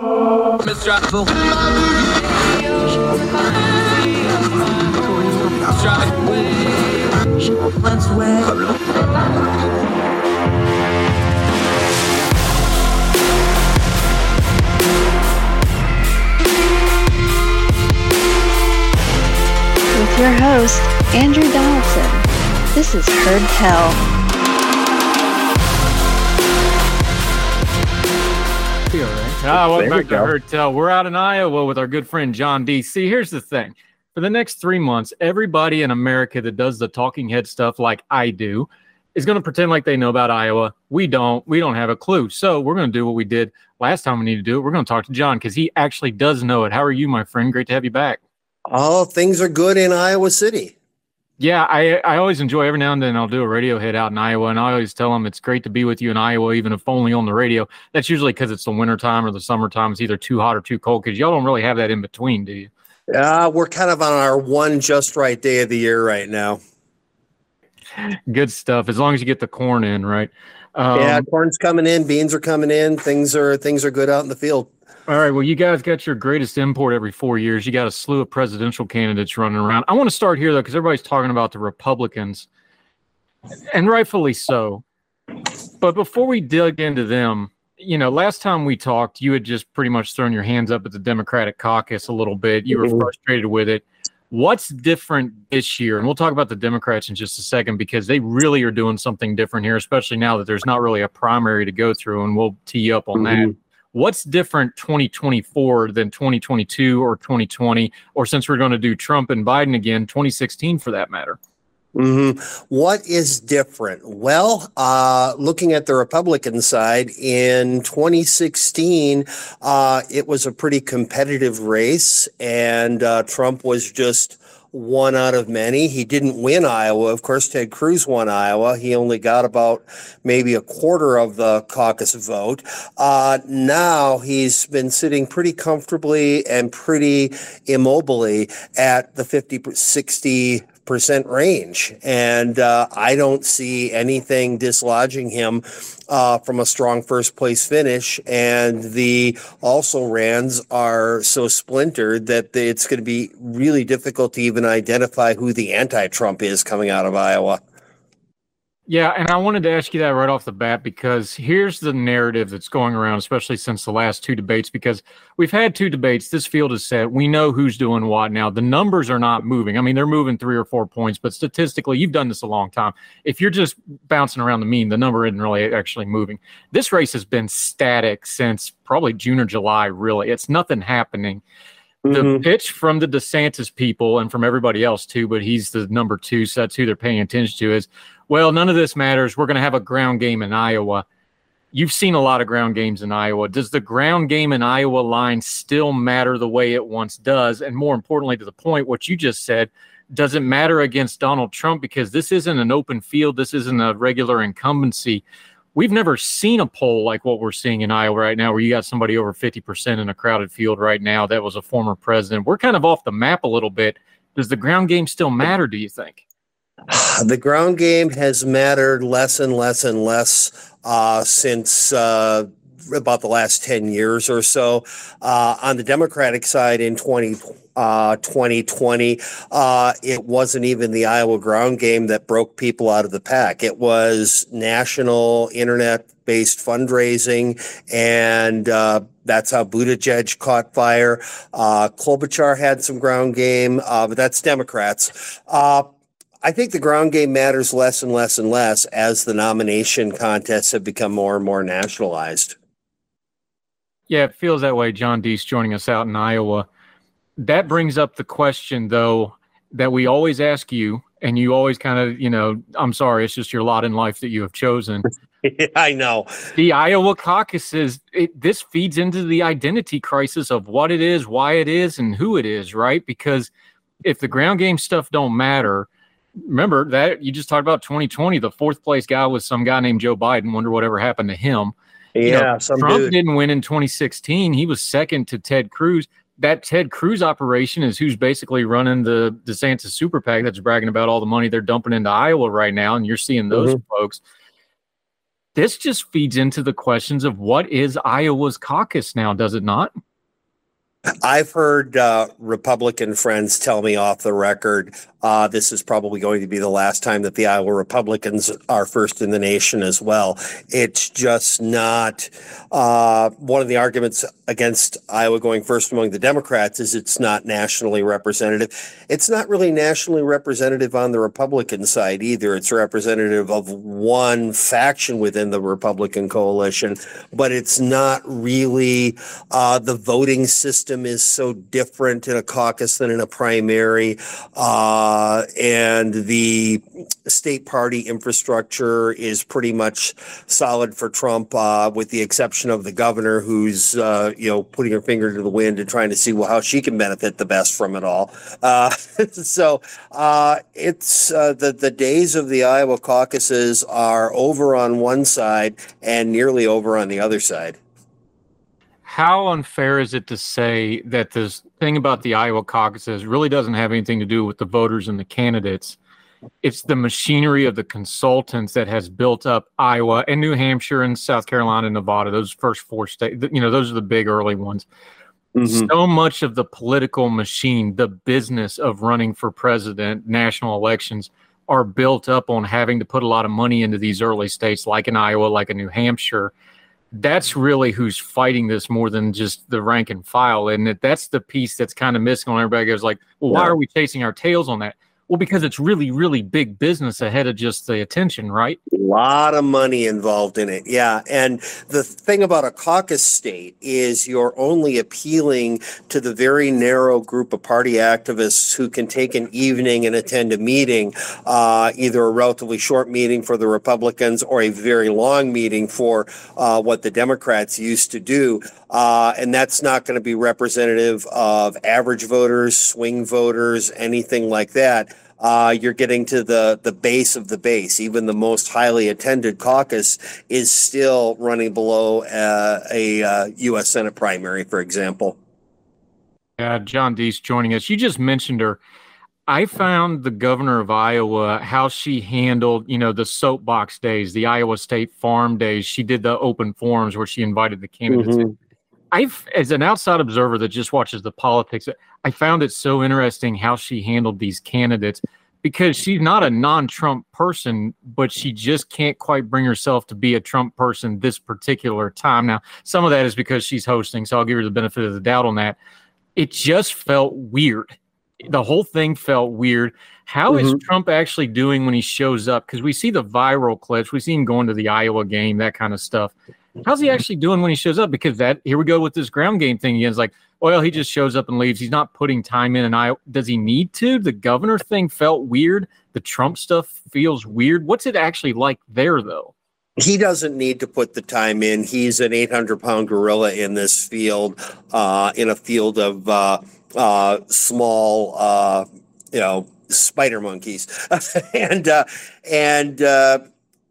With your host, Andrew Donaldson. This is Heard Tell. Ah, welcome There we back to go. Heard Tell. We're out in Iowa with our good friend John Deeth. See, here's the thing. For the next three months, everybody in America that does the talking head stuff like I do is going to pretend like they know about Iowa. We don't. We don't have a clue. So we're going to do what we did last time we need to do it. We're going to talk to John because he actually does know it. How are you, my friend? Great to have you back. All things are good in Iowa City. Yeah, I I always enjoy every now and then I'll do a radio hit out in Iowa, and I always tell them it's great to be with you in Iowa, even if only on the radio. That's usually because it's the wintertime or the summertime. It's either too hot or too cold because y'all don't really have that in between, do you? Uh, we're kind of on our one just right day of the year right now. Good stuff. As long as you get the corn in, right? Um, yeah, corn's coming in, beans are coming in, things are things are good out in the field. All right. Well, you guys got your greatest import every four years. You got a slew of presidential candidates running around. I want to start here though, because everybody's talking about the Republicans, and rightfully so. But before we dig into them, you know, last time we talked, you had just pretty much thrown your hands up at the Democratic caucus a little bit. You were Mhm. frustrated with it. What's different this year? And we'll talk about the Democrats in just a second because they really are doing something different here, especially now that there's not really a primary to go through. And we'll tee you up on that Mhm. what's different 2024 than 2022 or 2020 or since we're going to do Trump and Biden again 2016 for that matter hmm What is different? Well, uh, looking at the Republican side in 2016, uh, it was a pretty competitive race, and uh, Trump was just one out of many. He didn't win Iowa. Of course, Ted Cruz won Iowa. He only got about maybe a quarter of the caucus vote. Uh, now he's been sitting pretty comfortably and pretty immobily at the 50, 60 percent range. And uh, I don't see anything dislodging him uh, from a strong first place finish. And the also rans are so splintered that it's going to be really difficult to even identify who the anti Trump is coming out of Iowa. Yeah and i wanted to ask you that right off the bat because here's the narrative that's going around especially since the last two debates because we've had two debates. This field is set. We know who's doing what now. The numbers are not moving. I mean they're moving three or four points but statistically you've done this a long time. If you're just bouncing around the mean the number isn't really actually moving. This race has been static since probably june or july really. It's nothing happening the Mhm. pitch from the DeSantis people and from everybody else too, but he's the number two, so that's who they're paying attention to is, well, none of this matters. We're going to have a ground game in Iowa. You've seen a lot of ground games in Iowa. Does the ground game in Iowa line still matter the way it once does? And more importantly, to the point, what you just said, does it matter against Donald Trump? Because this isn't an open field, this isn't a regular incumbency. We've never seen a poll like what we're seeing in Iowa right now, where you got somebody over 50% in a crowded field right now that was a former president. We're kind of off the map a little bit. Does the ground game still matter, do you think? The ground game has mattered less and less and less uh, since uh, about the last 10 years or so. Uh, on the Democratic side in 20, uh, 2020, uh, it wasn't even the Iowa ground game that broke people out of the pack. It was national internet based fundraising, and uh, that's how Buttigieg caught fire. Uh, Klobuchar had some ground game, uh, but that's Democrats. Uh, I think the ground game matters less and less and less as the nomination contests have become more and more nationalized. Yeah, it feels that way. John Deeth joining us out in Iowa. That brings up the question, though, that we always ask you, and you always kind of, you know, I'm sorry, it's just your lot in life that you have chosen. I know. The Iowa caucuses, it, this feeds into the identity crisis of what it is, why it is, and who it is, right? Because if the ground game stuff don't matter, remember that you just talked about 2020, the fourth place guy was some guy named Joe Biden. Wonder whatever happened to him. Yeah, You know, Trump dude. didn't win in 2016. He was second to Ted Cruz. That Ted Cruz operation is who's basically running the DeSantis super PAC that's bragging about all the money they're dumping into Iowa right now. And you're seeing those mm-hmm. folks. This just feeds into the questions of what is Iowa's caucus now, does it not? I've heard uh, Republican friends tell me off the record uh, this is probably going to be the last time that the Iowa Republicans are first in the nation as well. It's just not uh, one of the arguments against Iowa going first among the Democrats is it's not nationally representative. It's not really nationally representative on the Republican side either. It's representative of one faction within the Republican coalition, but it's not really uh, the voting system is so different in a caucus than in a primary. Uh, and the state party infrastructure is pretty much solid for Trump, uh, with the exception of the governor, who's uh, you know putting her finger to the wind and trying to see well, how she can benefit the best from it all. Uh, so uh, it's uh, the the days of the Iowa caucuses are over on one side and nearly over on the other side. How unfair is it to say that this thing about the Iowa caucuses really doesn't have anything to do with the voters and the candidates? It's the machinery of the consultants that has built up Iowa and New Hampshire and South Carolina and Nevada, those first four states. You know, those are the big early ones. Mm-hmm. So much of the political machine, the business of running for president, national elections, are built up on having to put a lot of money into these early states, like in Iowa, like in New Hampshire that's really who's fighting this more than just the rank and file. And that's the piece that's kind of missing on everybody goes like, well, why are we chasing our tails on that? Well, because it's really, really big business ahead of just the attention, right? A lot of money involved in it. Yeah. And the thing about a caucus state is you're only appealing to the very narrow group of party activists who can take an evening and attend a meeting, uh, either a relatively short meeting for the Republicans or a very long meeting for uh, what the Democrats used to do. Uh, and that's not going to be representative of average voters, swing voters, anything like that uh, you're getting to the the base of the base. Even the most highly attended caucus is still running below uh, a uh, U.S. Senate primary, for example. Yeah, John Deeth joining us. You just mentioned her. I found the governor of Iowa how she handled, you know, the soapbox days, the Iowa State Farm days. She did the open forums where she invited the candidates. in. I've, as an outside observer that just watches the politics, I found it so interesting how she handled these candidates because she's not a non-Trump person, but she just can't quite bring herself to be a Trump person this particular time. Now, some of that is because she's hosting, so I'll give her the benefit of the doubt on that. It just felt weird. The whole thing felt weird. How is mm-hmm. Trump actually doing when he shows up? Because we see the viral clips, we see him going to the Iowa game, that kind of stuff. How's he actually doing when he shows up? Because that here we go with this ground game thing again. It's like, well, he just shows up and leaves. He's not putting time in. And I does he need to? The governor thing felt weird. The Trump stuff feels weird. What's it actually like there, though? He doesn't need to put the time in. He's an 800 pound gorilla in this field, uh, in a field of uh, uh, small, uh, you know, spider monkeys, and uh, and uh,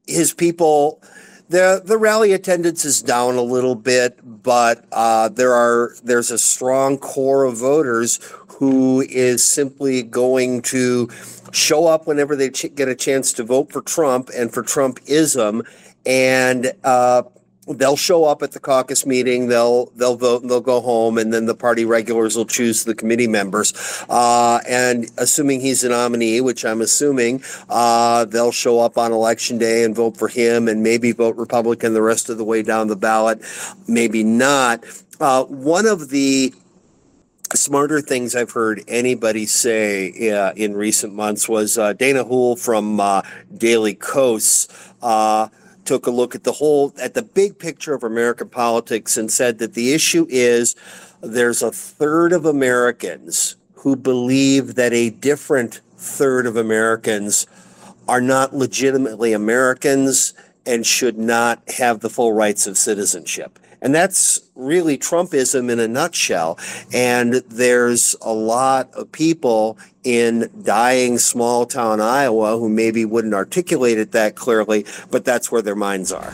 his people. The, the rally attendance is down a little bit, but uh, there are there's a strong core of voters who is simply going to show up whenever they ch- get a chance to vote for Trump and for Trumpism, and uh, they'll show up at the caucus meeting. They'll they'll vote and they'll go home, and then the party regulars will choose the committee members. Uh, and assuming he's a nominee, which I'm assuming, uh, they'll show up on election day and vote for him, and maybe vote Republican the rest of the way down the ballot. Maybe not. Uh, one of the smarter things I've heard anybody say uh, in recent months was uh, Dana Houle from uh, Daily Kos uh, took a look at the whole at the big picture of American politics and said that the issue is there's a third of Americans who believe that a different third of Americans are not legitimately Americans and should not have the full rights of citizenship. And that's really Trumpism in a nutshell. And there's a lot of people in dying small town Iowa who maybe wouldn't articulate it that clearly, but that's where their minds are.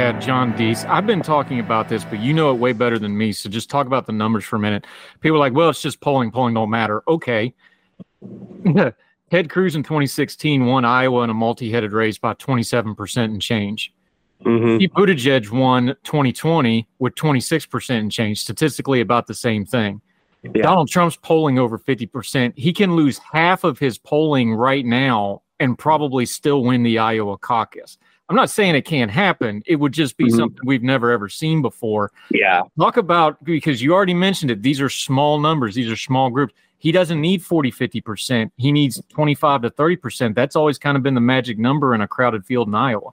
Yeah, John Deeth. I've been talking about this, but you know it way better than me. So just talk about the numbers for a minute. People are like, well, it's just polling. Polling don't matter. Okay. Ted Cruz in 2016 won Iowa in a multi-headed race by 27% and change. Mm-hmm. Pete Buttigieg won 2020 with 26% and change, statistically about the same thing. Yeah. Donald Trump's polling over 50%. He can lose half of his polling right now and probably still win the Iowa caucus. I'm not saying it can't happen. It would just be Mhm. something we've never ever seen before. Yeah. Talk about because you already mentioned it. These are small numbers, these are small groups. He doesn't need 40, 50%. He needs 25 to 30%. That's always kind of been the magic number in a crowded field in Iowa.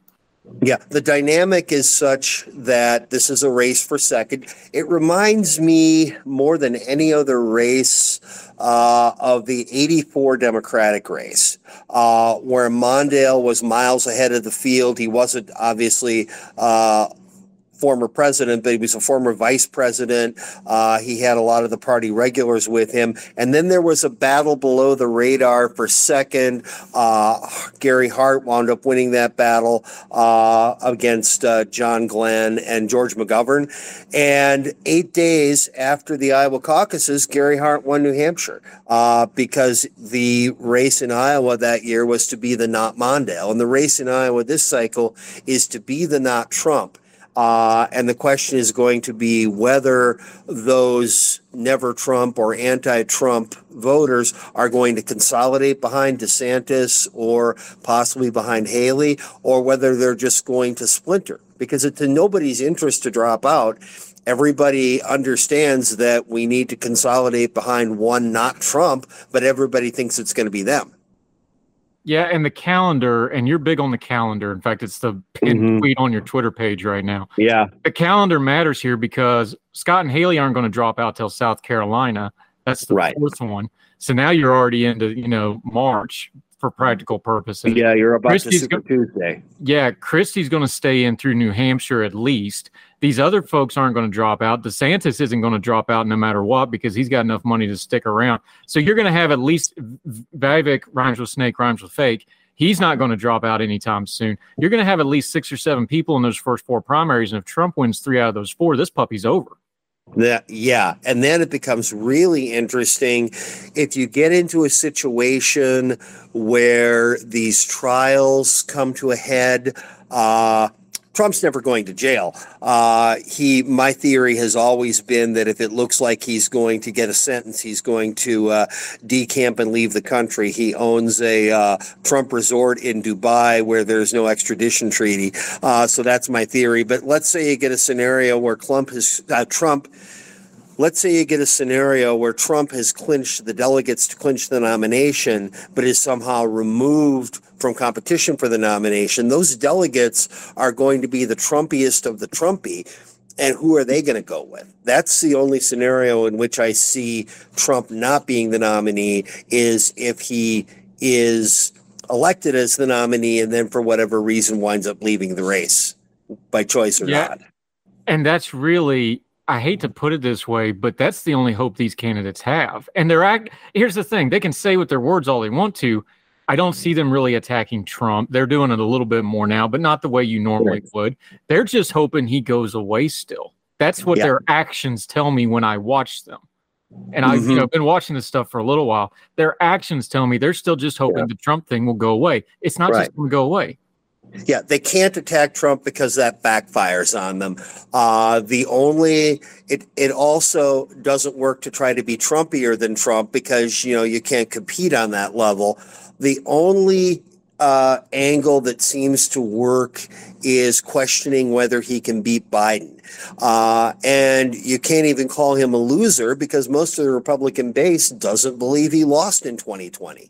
Yeah, the dynamic is such that this is a race for second. It reminds me more than any other race uh, of the 84 Democratic race, uh, where Mondale was miles ahead of the field. He wasn't obviously. Uh, Former president, but he was a former vice president. Uh, he had a lot of the party regulars with him. And then there was a battle below the radar for second. Uh, Gary Hart wound up winning that battle uh, against uh, John Glenn and George McGovern. And eight days after the Iowa caucuses, Gary Hart won New Hampshire uh, because the race in Iowa that year was to be the not Mondale. And the race in Iowa this cycle is to be the not Trump. Uh, and the question is going to be whether those never Trump or anti Trump voters are going to consolidate behind DeSantis or possibly behind Haley, or whether they're just going to splinter. Because it's in nobody's interest to drop out. Everybody understands that we need to consolidate behind one not Trump, but everybody thinks it's going to be them. Yeah, and the calendar, and you're big on the calendar. In fact, it's the pinned Mhm. tweet on your Twitter page right now. Yeah. The calendar matters here because Scott and Haley aren't going to drop out till South Carolina. That's the Right. fourth one. So now you're already into you know March for practical purposes. Yeah, you're about Christie's to Super go- Tuesday. Yeah, Christie's going to stay in through New Hampshire at least. These other folks aren't going to drop out. DeSantis isn't going to drop out no matter what because he's got enough money to stick around. So you're going to have at least Vivek rhymes with snake, rhymes with fake. He's not going to drop out anytime soon. You're going to have at least six or seven people in those first four primaries. And if Trump wins three out of those four, this puppy's over. That, yeah. And then it becomes really interesting if you get into a situation where these trials come to a head. Uh, Trump's never going to jail. Uh, he, my theory has always been that if it looks like he's going to get a sentence, he's going to uh, decamp and leave the country. He owns a uh, Trump resort in Dubai where there's no extradition treaty. Uh, so that's my theory. But let's say you get a scenario where Trump has uh, Trump let's say you get a scenario where Trump has clinched the delegates to clinch the nomination, but is somehow removed from competition for the nomination. Those delegates are going to be the Trumpiest of the Trumpy. And who are they going to go with? That's the only scenario in which I see Trump not being the nominee is if he is elected as the nominee and then for whatever reason winds up leaving the race by choice or Yeah. not. And that's really, I hate to put it this way, but that's the only hope these candidates have. And they're act. Here's the thing: they can say with their words all they want to. I don't see them really attacking Trump. They're doing it a little bit more now, but not the way you normally would. They're just hoping he goes away still. That's what Yeah. their actions tell me when I watch them. And I've you Mhm. know been watching this stuff for a little while. Their actions tell me they're still just hoping the Trump thing will go away. It's not Right. just going to go away. Yeah, they can't attack Trump because that backfires on them. Uh, the only it it also doesn't work to try to be Trumpier than Trump because you know you can't compete on that level. The only uh, angle that seems to work is questioning whether he can beat Biden, uh, and you can't even call him a loser because most of the Republican base doesn't believe he lost in 2020.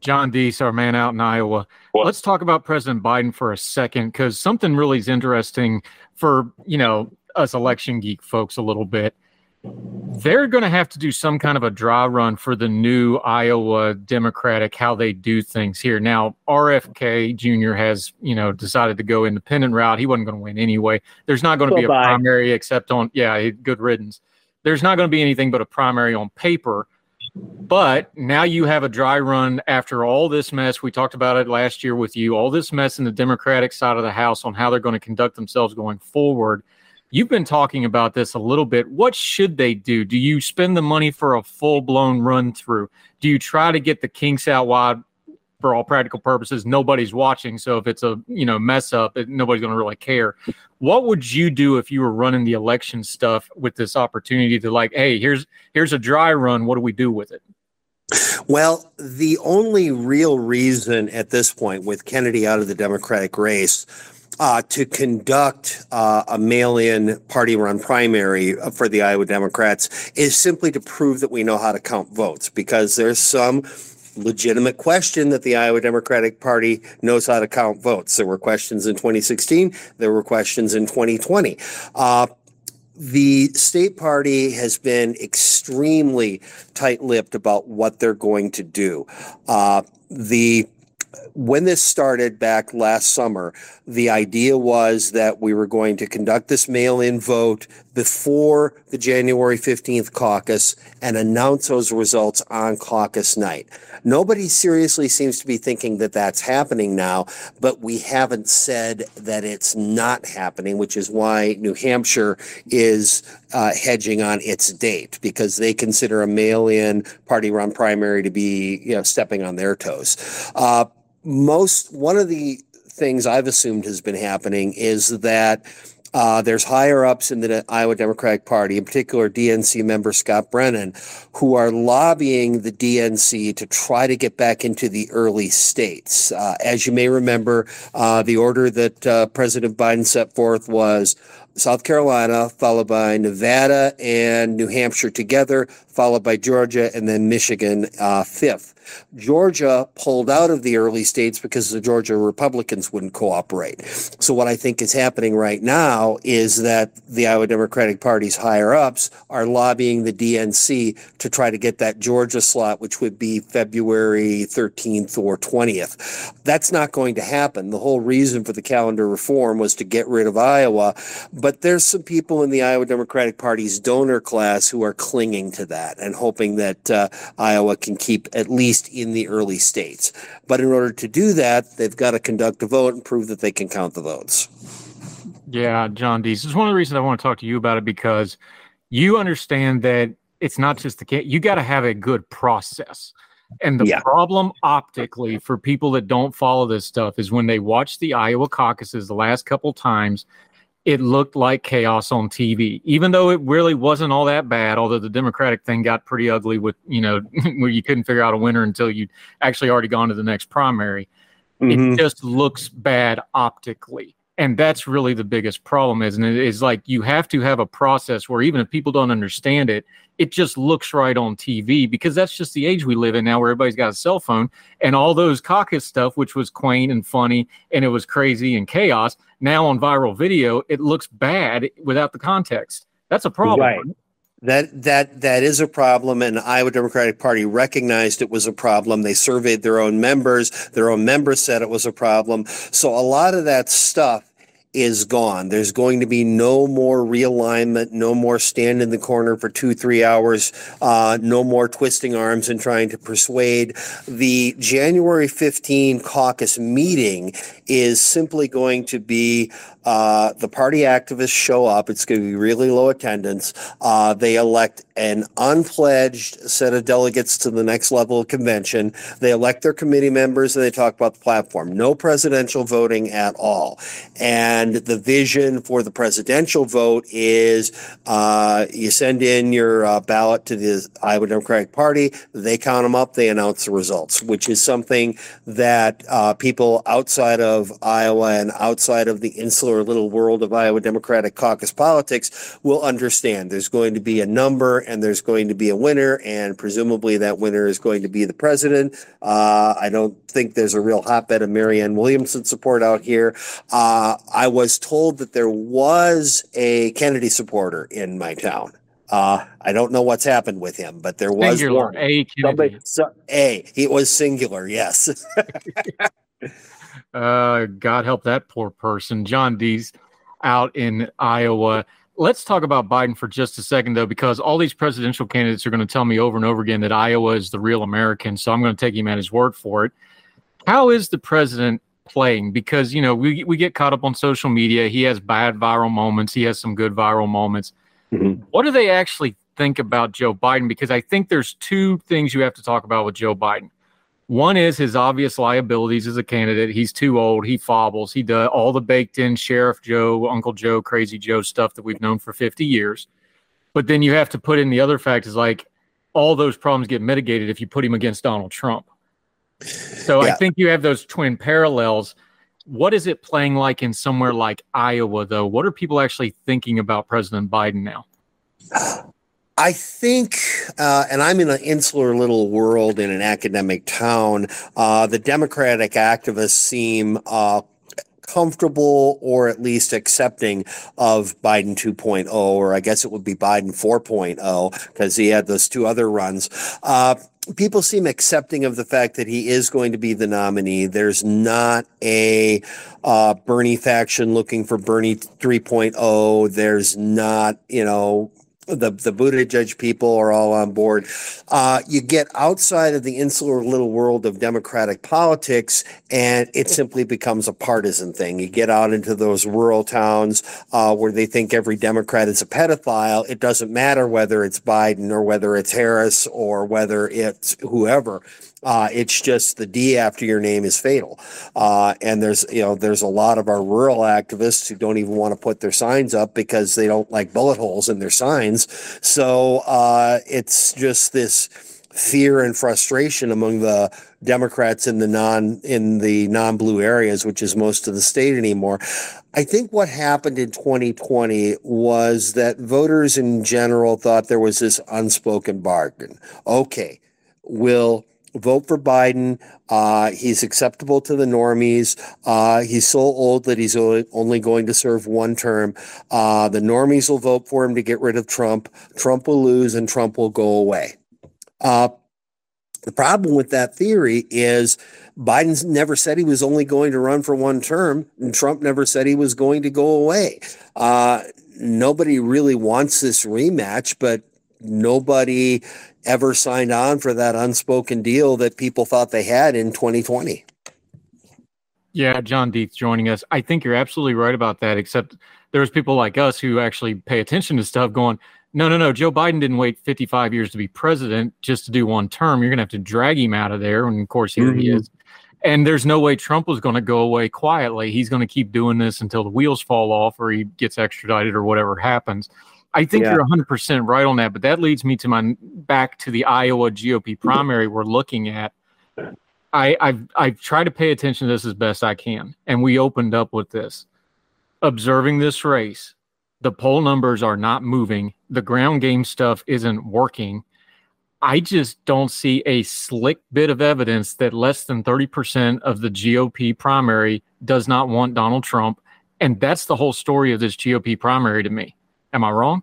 John Deeth, our man out in Iowa. What? Let's talk about President Biden for a second because something really is interesting for you know us election geek folks a little bit. They're going to have to do some kind of a dry run for the new Iowa Democratic how they do things here. Now, RFK Jr. has you know decided to go independent route. He wasn't going to win anyway. There's not going to be a primary except on yeah, good riddance. There's not going to be anything but a primary on paper. But now you have a dry run after all this mess. We talked about it last year with you, all this mess in the Democratic side of the House on how they're going to conduct themselves going forward. You've been talking about this a little bit. What should they do? Do you spend the money for a full blown run through? Do you try to get the kinks out wide for all practical purposes? Nobody's watching. So if it's a you know mess up, it, nobody's going to really care. What would you do if you were running the election stuff with this opportunity to like, hey, here's here's a dry run. What do we do with it? Well, the only real reason at this point, with Kennedy out of the Democratic race, uh, to conduct uh, a mail in party run primary for the Iowa Democrats is simply to prove that we know how to count votes because there's some legitimate question that the Iowa Democratic Party knows how to count votes. There were questions in 2016, there were questions in 2020. Uh, the state party has been extremely tight-lipped about what they're going to do. Uh, the when this started back last summer, the idea was that we were going to conduct this mail-in vote before the January 15th caucus and announce those results on caucus night. Nobody seriously seems to be thinking that that's happening now, but we haven't said that it's not happening, which is why New Hampshire is uh, hedging on its date because they consider a mail-in party-run primary to be, you know, stepping on their toes. Uh, most one of the things I've assumed has been happening is that uh, there's higher ups in the Iowa Democratic Party, in particular DNC member Scott Brennan, who are lobbying the DNC to try to get back into the early states. Uh, as you may remember, uh, the order that uh, President Biden set forth was South Carolina, followed by Nevada and New Hampshire together, followed by Georgia, and then Michigan uh, fifth. Georgia pulled out of the early states because the Georgia Republicans wouldn't cooperate. So, what I think is happening right now is that the Iowa Democratic Party's higher ups are lobbying the DNC to try to get that Georgia slot, which would be February 13th or 20th. That's not going to happen. The whole reason for the calendar reform was to get rid of Iowa, but there's some people in the Iowa Democratic Party's donor class who are clinging to that and hoping that uh, Iowa can keep at least in the early states. But in order to do that, they've got to conduct a vote and prove that they can count the votes. Yeah, John Deeth. It's one of the reasons I want to talk to you about it because you understand that it's not just the case. You got to have a good process. And the Yeah. problem optically for people that don't follow this stuff is when they watch the Iowa caucuses the last couple times, it looked like chaos on TV, even though it really wasn't all that bad. Although the Democratic thing got pretty ugly with, you know, where you couldn't figure out a winner until you'd actually already gone to the next primary Mhm. it just looks bad optically and that's really the biggest problem isn't it is like you have to have a process where even if people don't understand it it just looks right on tv because that's just the age we live in now where everybody's got a cell phone and all those caucus stuff which was quaint and funny and it was crazy and chaos now on viral video it looks bad without the context that's a problem Right. That that that is a problem, and Iowa Democratic Party recognized it was a problem. They surveyed their own members. Their own members said it was a problem. So a lot of that stuff is gone. There's going to be no more realignment, no more stand in the corner for two, three hours, uh, no more twisting arms and trying to persuade. The January 15 caucus meeting is simply going to be uh, the party activists show up. It's going to be really low attendance. Uh, they elect an unpledged set of delegates to the next level of convention. They elect their committee members and they talk about the platform. No presidential voting at all. And the vision for the presidential vote is uh, you send in your uh, ballot to the Iowa Democratic Party, they count them up, they announce the results, which is something that uh, people outside of Iowa and outside of the insular little world of Iowa Democratic caucus politics will understand. There's going to be a number and there's going to be a winner, and presumably that winner is going to be the president. Uh, I don't think there's a real hotbed of Marianne Williamson support out here. Uh, I was told that there was a Kennedy supporter in my town. Uh, I don't know what's happened with him, but there was Singular, one. A Somebody, so, a, it was singular, yes. Uh, God help that poor person. John Deeth out in Iowa. Let's talk about Biden for just a second, though, because all these presidential candidates are going to tell me over and over again that Iowa is the real American. So I'm going to take him at his word for it. How is the president playing? Because, you know, we, we get caught up on social media. He has bad viral moments, he has some good viral moments. Mhm. What do they actually think about Joe Biden? Because I think there's two things you have to talk about with Joe Biden. One is his obvious liabilities as a candidate. He's too old. He fobbles. He does all the baked in Sheriff Joe, Uncle Joe, Crazy Joe stuff that we've known for 50 years. But then you have to put in the other fact is like all those problems get mitigated if you put him against Donald Trump. So I think you have those twin parallels. What is it playing like in somewhere like Iowa, though? What are people actually thinking about President Biden now? I think, uh, and I'm in an insular little world in an academic town. Uh, the Democratic activists seem uh, comfortable or at least accepting of Biden 2.0, or I guess it would be Biden 4.0 because he had those two other runs. Uh, people seem accepting of the fact that he is going to be the nominee. There's not a uh, Bernie faction looking for Bernie 3.0. There's not, you know, the the Buttigieg people are all on board. Uh, you get outside of the insular little world of Democratic politics, and it simply becomes a partisan thing. You get out into those rural towns uh, where they think every Democrat is a pedophile. It doesn't matter whether it's Biden or whether it's Harris or whether it's whoever. Uh, it's just the D after your name is fatal. Uh, and there's, you know, there's a lot of our rural activists who don't even want to put their signs up because they don't like bullet holes in their signs. So uh, it's just this fear and frustration among the Democrats in the non in the non-blue areas, which is most of the state anymore. I think what happened in 2020 was that voters in general thought there was this unspoken bargain. Okay, we'll vote for Biden. Uh, he's acceptable to the normies. Uh, he's so old that he's only going to serve one term. Uh, the normies will vote for him to get rid of Trump. Trump will lose and Trump will go away. Uh, the problem with that theory is Biden's never said he was only going to run for one term, and Trump never said he was going to go away. Uh, nobody really wants this rematch, but nobody ever signed on for that unspoken deal that people thought they had in 2020. Yeah, John Deeth joining us. I think you're absolutely right about that, except there's people like us who actually pay attention to stuff going, no, no, no. Joe Biden didn't wait 55 years to be president just to do one term. You're going to have to drag him out of there. And of course, here he Mhm. is. And there's no way Trump was going to go away quietly. He's going to keep doing this until the wheels fall off or he gets extradited or whatever happens. I think Yeah. you're 100% right on that. But that leads me to my back to the Iowa GOP mm-hmm. primary we're looking at. I, I've I've tried to pay attention to this as best I can, and we opened up with this. Observing this race, the poll numbers are not moving. The ground game stuff isn't working. I just don't see a slick bit of evidence that less than 30% of the GOP primary does not want Donald Trump. And that's the whole story of this GOP primary to me. Am I wrong?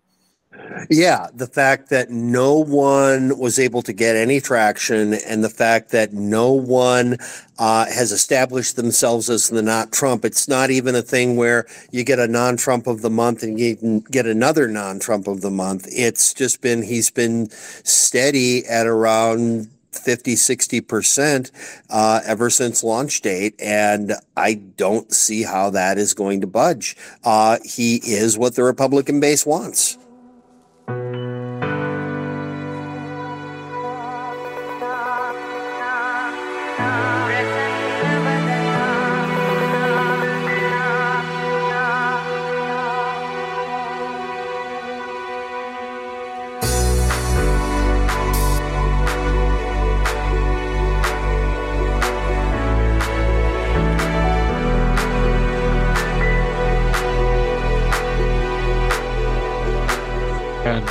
Yeah, the fact that no one was able to get any traction, and the fact that no one uh, has established themselves as the not Trump. It's not even a thing where you get a non Trump of the month and you can get another non Trump of the month. It's just been, he's been steady at around 50, 60% uh, ever since launch date. And I don't see how that is going to budge. Uh, he is what the Republican base wants.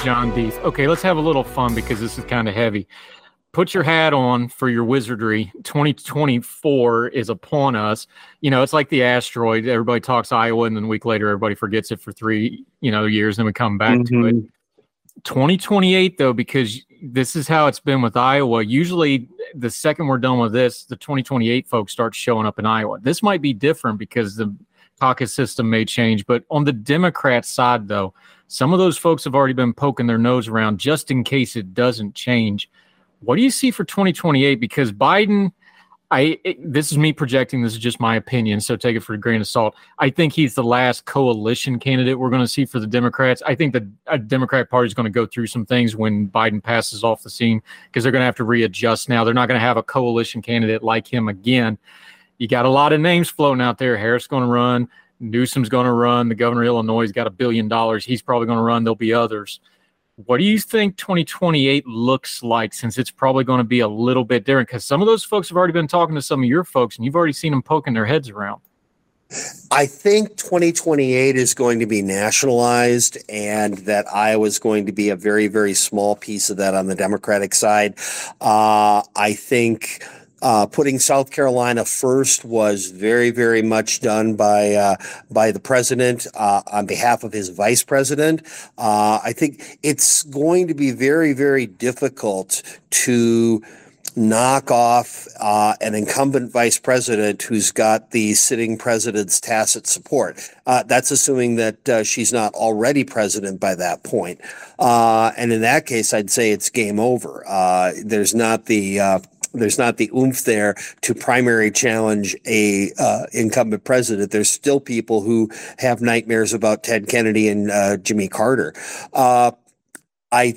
John Deeth. Okay, let's have a little fun because this is kind of heavy. Put your hat on for your wizardry. 2024 is upon us. You know, it's like the asteroid. Everybody talks Iowa, and then a week later, everybody forgets it for three, you know, years, and we come back mm-hmm. to it. 2028, though, because this is how it's been with Iowa. Usually, the second we're done with this, the 2028 folks start showing up in Iowa. This might be different because the caucus system may change. But on the Democrat side, though, some of those folks have already been poking their nose around just in case it doesn't change. What do you see for 2028? Because Biden, I it, this is me projecting. This is just my opinion, so take it for a grain of salt. I think he's the last coalition candidate we're going to see for the Democrats. I think the Democratic Party is going to go through some things when Biden passes off the scene because they're going to have to readjust. Now they're not going to have a coalition candidate like him again. You got a lot of names floating out there. Harris going to run. Newsom's going to run. The governor of Illinois has got a billion dollars. He's probably going to run. There'll be others. What do you think 2028 looks like since it's probably going to be a little bit different? Because some of those folks have already been talking to some of your folks and you've already seen them poking their heads around. I think 2028 is going to be nationalized and that Iowa is going to be a very, very small piece of that on the Democratic side. Uh, I think uh, putting South Carolina first was very, very much done by uh, by the president uh, on behalf of his vice president. Uh, I think it's going to be very, very difficult to knock off uh, an incumbent vice president who's got the sitting president's tacit support. Uh, that's assuming that uh, she's not already president by that point. Uh, and in that case, I'd say it's game over. Uh, there's not the there's not the oomph there to primary challenge a uh, incumbent president. There's still people who have nightmares about Ted Kennedy and uh, Jimmy Carter. Uh, I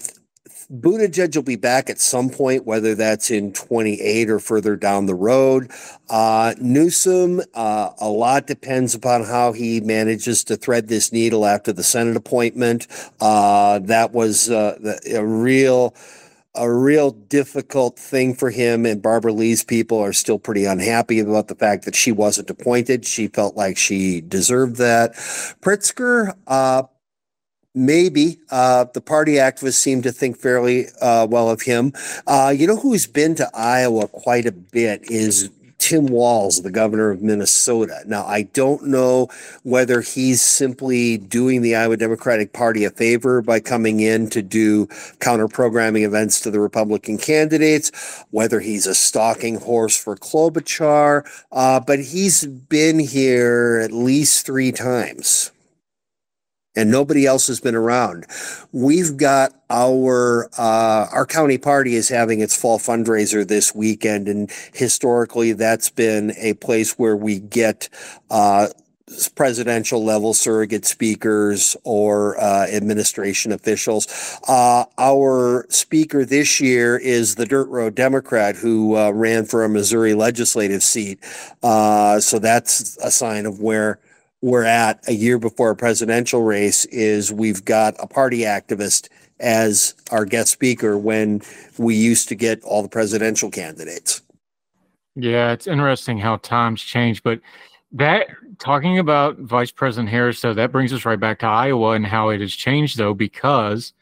Buttigieg will be back at some point, whether that's in 28 or further down the road. Uh, Newsom, uh, a lot depends upon how he manages to thread this needle after the Senate appointment. Uh, that was uh, a real a real difficult thing for him. And Barbara Lee's people are still pretty unhappy about the fact that she wasn't appointed. She felt like she deserved that. Pritzker, uh, maybe uh, the party activists seem to think fairly uh, well of him. Uh, you know who's been to Iowa quite a bit is Tim Walz, the governor of Minnesota. Now, I don't know whether he's simply doing the Iowa Democratic Party a favor by coming in to do counter programming events to the Republican candidates, whether he's a stalking horse for Klobuchar, uh, but he's been here at least three times and nobody else has been around. We've got our uh, our county party is having its fall fundraiser this weekend, and historically, that's been a place where we get. Uh, presidential level surrogate speakers or uh, administration officials. Uh, our speaker this year is the Dirt Road Democrat who uh, ran for a Missouri legislative seat. Uh, so that's a sign of where we're at a year before a presidential race is we've got a party activist as our guest speaker when we used to get all the presidential candidates. Yeah, it's interesting how times change, but that talking about Vice President Harris, though, that brings us right back to Iowa and how it has changed, though, because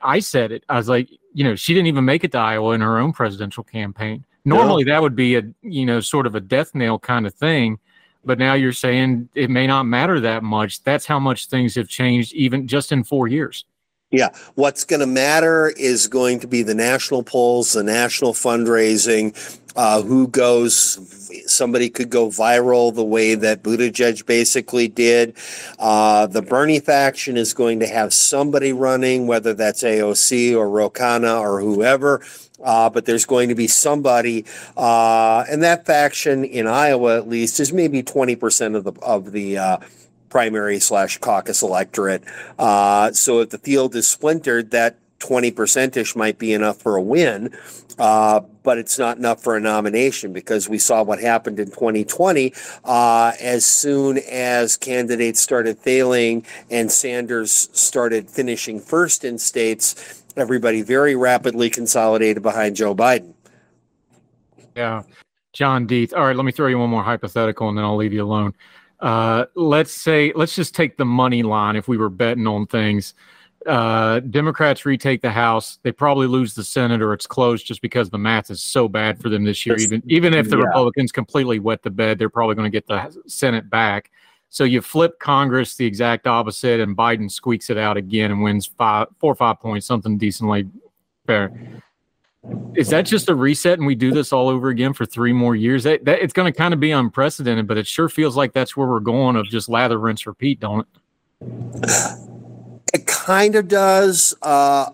I said it. I was like, you know, she didn't even make it to Iowa in her own presidential campaign. Normally, no. that would be a, you know, sort of a death nail kind of thing but now you're saying it may not matter that much. That's how much things have changed, even just in four years. Yeah. What's going to matter is going to be the national polls, the national fundraising, uh, who goes. Somebody could go viral the way that Buttigieg basically did. Uh, the Bernie faction is going to have somebody running, whether that's AOC or Ro Khanna or whoever. Uh, but there's going to be somebody, uh, and that faction in Iowa, at least, is maybe 20% of the of the uh, primary slash caucus electorate. Uh, so if the field is splintered, that 20% ish might be enough for a win, uh, but it's not enough for a nomination because we saw what happened in 2020. Uh, as soon as candidates started failing and Sanders started finishing first in states, everybody very rapidly consolidated behind Joe Biden. Yeah. John Deeth. All right, let me throw you one more hypothetical and then I'll leave you alone. Uh, let's say, let's just take the money line if we were betting on things. Uh, Democrats retake the House. They probably lose the Senate or it's close just because the math is so bad for them this year. Even even if the Yeah. Republicans completely wet the bed, they're probably going to get the Senate back. So you flip Congress the exact opposite, and Biden squeaks it out again and wins five, four or five points, something decently fair. Is that just a reset, and we do this all over again for three more years? That, that it's going to kind of be unprecedented, but it sure feels like that's where we're going of just lather, rinse, repeat, don't it? It kind of does. Uh,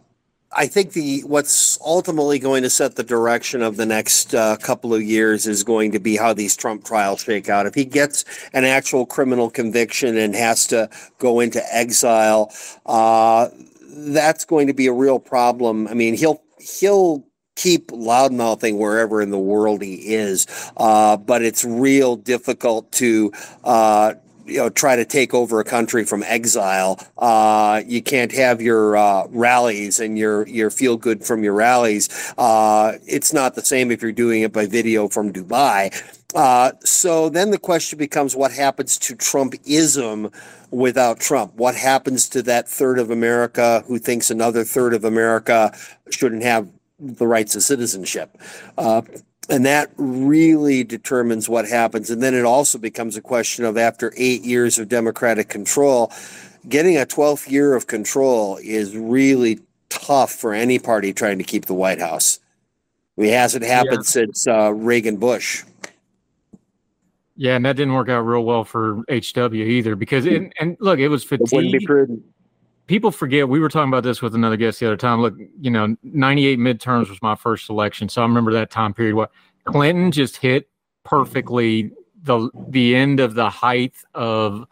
I think the what's ultimately going to set the direction of the next uh, couple of years is going to be how these Trump trials shake out. If he gets an actual criminal conviction and has to go into exile, uh, that's going to be a real problem. I mean, he'll he'll keep loudmouthing wherever in the world he is, uh, but it's real difficult to uh, you know try to take over a country from exile. Uh, you can't have your uh, rallies and your your feel good from your rallies. Uh, it's not the same if you're doing it by video from Dubai. Uh, so then the question becomes what happens to Trumpism without Trump? What happens to that third of America who thinks another third of America shouldn't have the rights of citizenship? And that really determines what happens. And then it also becomes a question of after eight years of Democratic control, getting a 12th year of control is really tough for any party trying to keep the White House. It hasn't happened since uh, Reagan Bush. Yeah, and that didn't work out real well for HW either because it, and look, it was It wouldn't be fatigue. prudent. People forget we were talking about this with another guest the other time. Look, you know, 98 midterms was my first election, so I remember that time period. What Clinton just hit perfectly the the end of the height of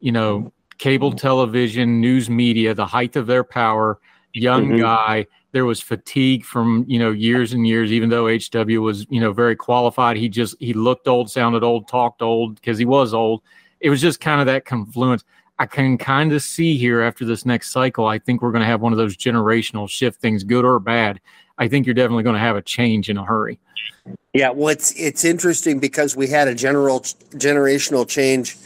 you know cable television, news media, the height of their power. Young Mhm. guy. There was fatigue from you know years and years. Even though HW was you know very qualified, he just he looked old, sounded old, talked old because he was old. It was just kind of that confluence. I can kind of see here after this next cycle. I think we're going to have one of those generational shift things, good or bad. I think you're definitely going to have a change in a hurry. Yeah, well, it's it's interesting because we had a general generational change.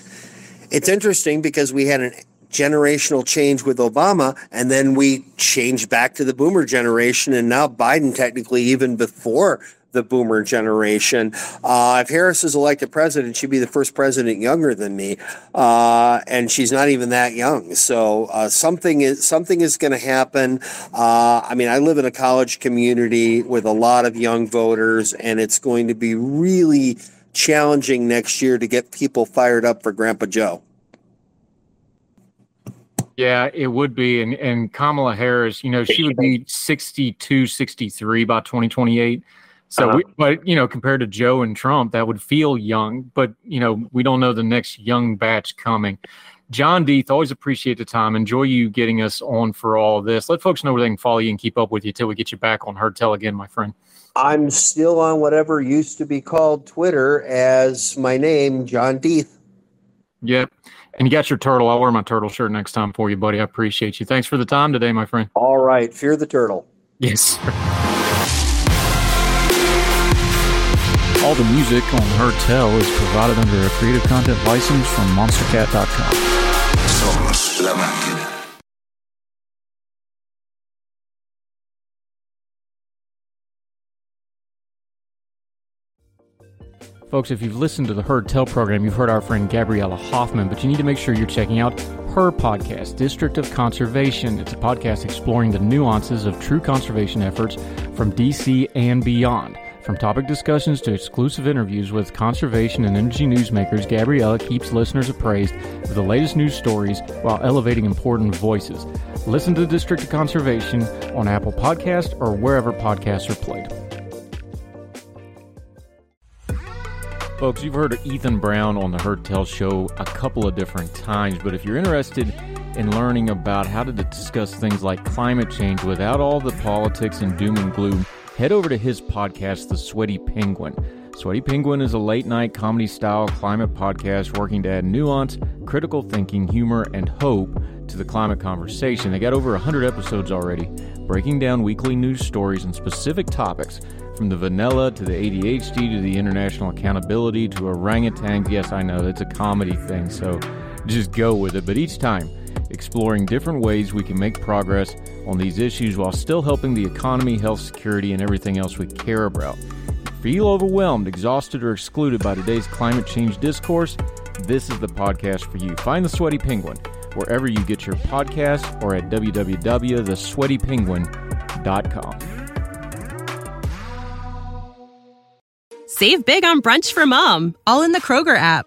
It's interesting because we had a generational change with Obama, and then we changed back to the Boomer generation, and now Biden technically even before the Boomer generation. Uh, if Harris is elected president, she'd be the first president younger than me, uh, and she's not even that young. So uh, something is something is going to happen. Uh, I mean, I live in a college community with a lot of young voters, and it's going to be really challenging next year to get people fired up for Grandpa Joe. Yeah, it would be. And, and Kamala Harris, you know, she would be 62, 63 by 2028. So, Uh-huh. we, but, you know, compared to Joe and Trump, that would feel young. But, you know, we don't know the next young batch coming. John Deeth, always appreciate the time. Enjoy you getting us on for all this. Let folks know where they can follow you and keep up with you till we get you back on Heard Tell again, my friend. I'm still on whatever used to be called Twitter as my name, John Deeth. Yep. And you got your turtle. I'll wear my turtle shirt next time for you, buddy. I appreciate you. Thanks for the time today, my friend. All right, fear the turtle. Yes. All the music on Heard Tell is provided under a Creative Content license from MonsterCat.com. Somos la máquina. Folks, if you've listened to the Heard Tell program, you've heard our friend Gabriella Hoffman, but you need to make sure you're checking out her podcast, District of Conservation. It's a podcast exploring the nuances of true conservation efforts from DC and beyond. From topic discussions to exclusive interviews with conservation and energy newsmakers, Gabriella keeps listeners appraised of the latest news stories while elevating important voices. Listen to the District of Conservation on Apple Podcast or wherever podcasts are played. Folks, you've heard Ethan Brown on the Heard Tell show a couple of different times, but if you're interested in learning about how to discuss things like climate change without all the politics and doom and gloom, head over to his podcast, The Sweaty Penguin. Sweaty Penguin is a late night comedy style climate podcast working to add nuance, critical thinking, humor, and hope to the climate conversation. They got over 100 episodes already, breaking down weekly news stories and specific topics from the vanilla to the ADHD to the international accountability to orangutans. Yes, I know it's a comedy thing, so just go with it. But each time, exploring different ways we can make progress on these issues while still helping the economy, health, security, and everything else we care about. Feel overwhelmed, exhausted, or excluded by today's climate change discourse? This is the podcast for you. Find the Sweaty Penguin wherever you get your podcast or at www.thesweatypenguin.com. Save big on brunch for mom, all in the Kroger app.